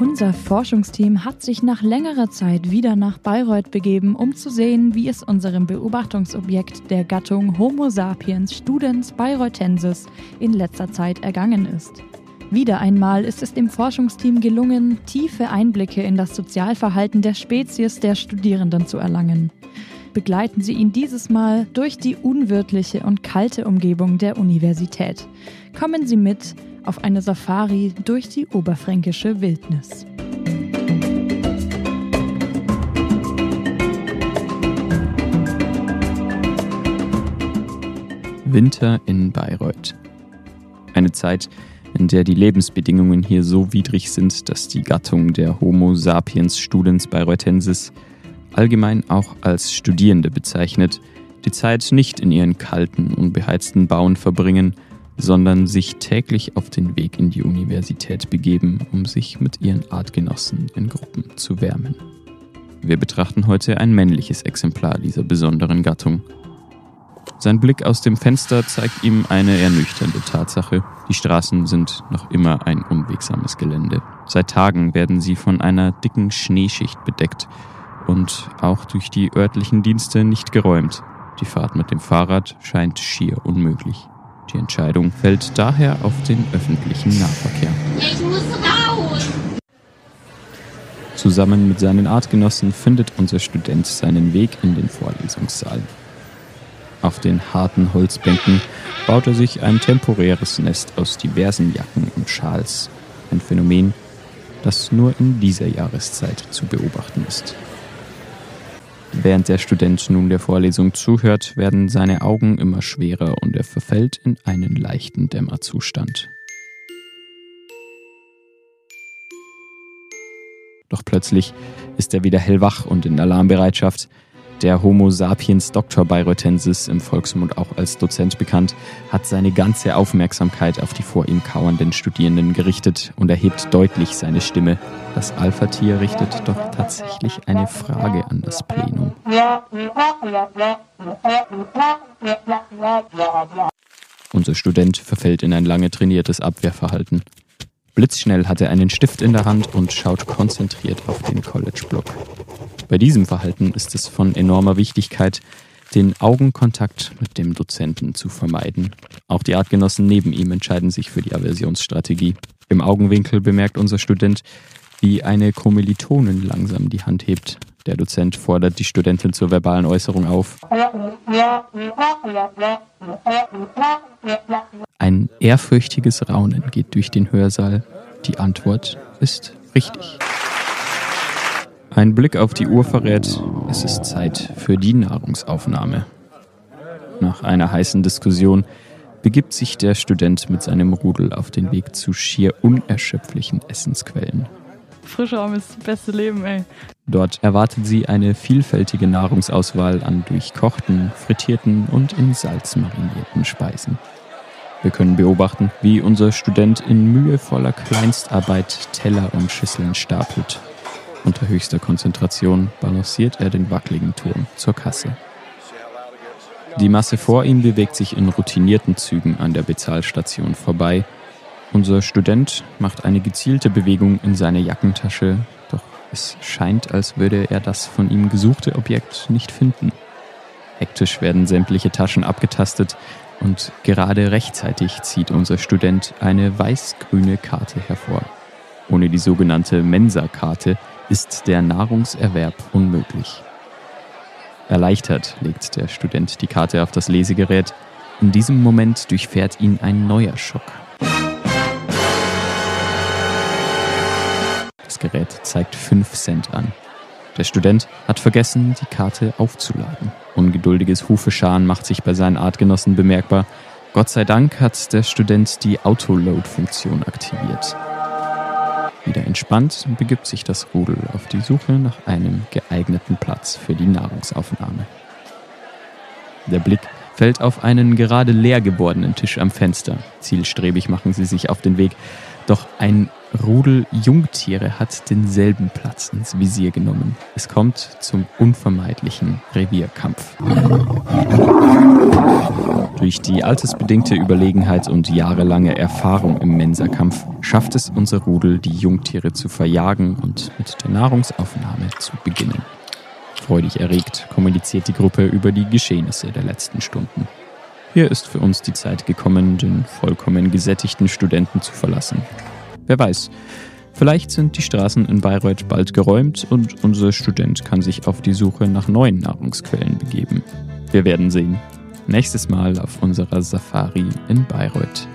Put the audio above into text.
Unser Forschungsteam hat sich nach längerer Zeit wieder nach Bayreuth begeben, um zu sehen, wie es unserem Beobachtungsobjekt der Gattung Homo sapiens studens bayreuthensis in letzter Zeit ergangen ist. Wieder einmal ist es dem Forschungsteam gelungen, tiefe Einblicke in das Sozialverhalten der Spezies der Studierenden zu erlangen. Begleiten Sie ihn dieses Mal durch die unwirtliche und kalte Umgebung der Universität. Kommen Sie mit auf eine Safari durch die oberfränkische Wildnis. Winter in Bayreuth. Eine Zeit, in der die Lebensbedingungen hier so widrig sind, dass die Gattung der Homo sapiens studens bayreuthensis, allgemein auch als Studierende bezeichnet, die Zeit nicht in ihren kalten, unbeheizten Bauen verbringen, sondern sich täglich auf den Weg in die Universität begeben, um sich mit ihren Artgenossen in Gruppen zu wärmen. Wir betrachten heute ein männliches Exemplar dieser besonderen Gattung. Sein Blick aus dem Fenster zeigt ihm eine ernüchternde Tatsache. Die Straßen sind noch immer ein unwegsames Gelände. Seit Tagen werden sie von einer dicken Schneeschicht bedeckt und auch durch die örtlichen Dienste nicht geräumt. Die Fahrt mit dem Fahrrad scheint schier unmöglich. Die Entscheidung fällt daher auf den öffentlichen Nahverkehr. Ich muss raus! Zusammen mit seinen Artgenossen findet unser Student seinen Weg in den Vorlesungssaal. Auf den harten Holzbänken baut er sich ein temporäres Nest aus diversen Jacken und Schals. Ein Phänomen, das nur in dieser Jahreszeit zu beobachten ist. Während der Student nun der Vorlesung zuhört, werden seine Augen immer schwerer und er verfällt in einen leichten Dämmerzustand. Doch plötzlich ist er wieder hellwach und in Alarmbereitschaft. Der Homo sapiens Dr. Bayreuthensis, im Volksmund auch als Dozent bekannt, hat seine ganze Aufmerksamkeit auf die vor ihm kauernden Studierenden gerichtet und erhebt deutlich seine Stimme. Das Alpha-Tier richtet doch tatsächlich eine Frage an das Plenum. Unser Student verfällt in ein lange trainiertes Abwehrverhalten. Blitzschnell hat er einen Stift in der Hand und schaut konzentriert auf den College-Block. Bei diesem Verhalten ist es von enormer Wichtigkeit, den Augenkontakt mit dem Dozenten zu vermeiden. Auch die Artgenossen neben ihm entscheiden sich für die Aversionsstrategie. Im Augenwinkel bemerkt unser Student, wie eine Kommilitonin langsam die Hand hebt. Der Dozent fordert die Studentin zur verbalen Äußerung auf. Ein ehrfürchtiges Raunen geht durch den Hörsaal. Die Antwort ist richtig. Ein Blick auf die Uhr verrät, es ist Zeit für die Nahrungsaufnahme. Nach einer heißen Diskussion begibt sich der Student mit seinem Rudel auf den Weg zu schier unerschöpflichen Essensquellen. Frischer ist das beste Leben, ey. Dort erwartet sie eine vielfältige Nahrungsauswahl an durchkochten, frittierten und in Salz marinierten Speisen. Wir können beobachten, wie unser Student in mühevoller Kleinstarbeit Teller und Schüsseln stapelt. Unter höchster Konzentration balanciert er den wackeligen Turm zur Kasse. Die Masse vor ihm bewegt sich in routinierten Zügen an der Bezahlstation vorbei. Unser Student macht eine gezielte Bewegung in seine Jackentasche, doch es scheint, als würde er das von ihm gesuchte Objekt nicht finden. Hektisch werden sämtliche Taschen abgetastet und gerade rechtzeitig zieht unser Student eine weiß-grüne Karte hervor. Ohne die sogenannte Mensa-Karte ist der Nahrungserwerb unmöglich. Erleichtert legt der Student die Karte auf das Lesegerät. In diesem Moment durchfährt ihn ein neuer Schock. Das Gerät zeigt 5 Cent an. Der Student hat vergessen, die Karte aufzuladen. Ungeduldiges Hufescharen macht sich bei seinen Artgenossen bemerkbar. Gott sei Dank hat der Student die Autoload-Funktion aktiviert. Wieder entspannt begibt sich das Rudel auf die Suche nach einem geeigneten Platz für die Nahrungsaufnahme. Der Blick fällt auf einen gerade leer gewordenen Tisch am Fenster. Zielstrebig machen sie sich auf den Weg. Doch ein Rudel Jungtiere hat denselben Platz ins Visier genommen. Es kommt zum unvermeidlichen Revierkampf. Durch die altersbedingte Überlegenheit und jahrelange Erfahrung im Mensa-Kampf schafft es unser Rudel, die Jungtiere zu verjagen und mit der Nahrungsaufnahme zu beginnen. Freudig erregt kommuniziert die Gruppe über die Geschehnisse der letzten Stunden. Hier ist für uns die Zeit gekommen, den vollkommen gesättigten Studenten zu verlassen. Wer weiß, vielleicht sind die Straßen in Bayreuth bald geräumt und unser Student kann sich auf die Suche nach neuen Nahrungsquellen begeben. Wir werden sehen. Nächstes Mal auf unserer Safari in Bayreuth.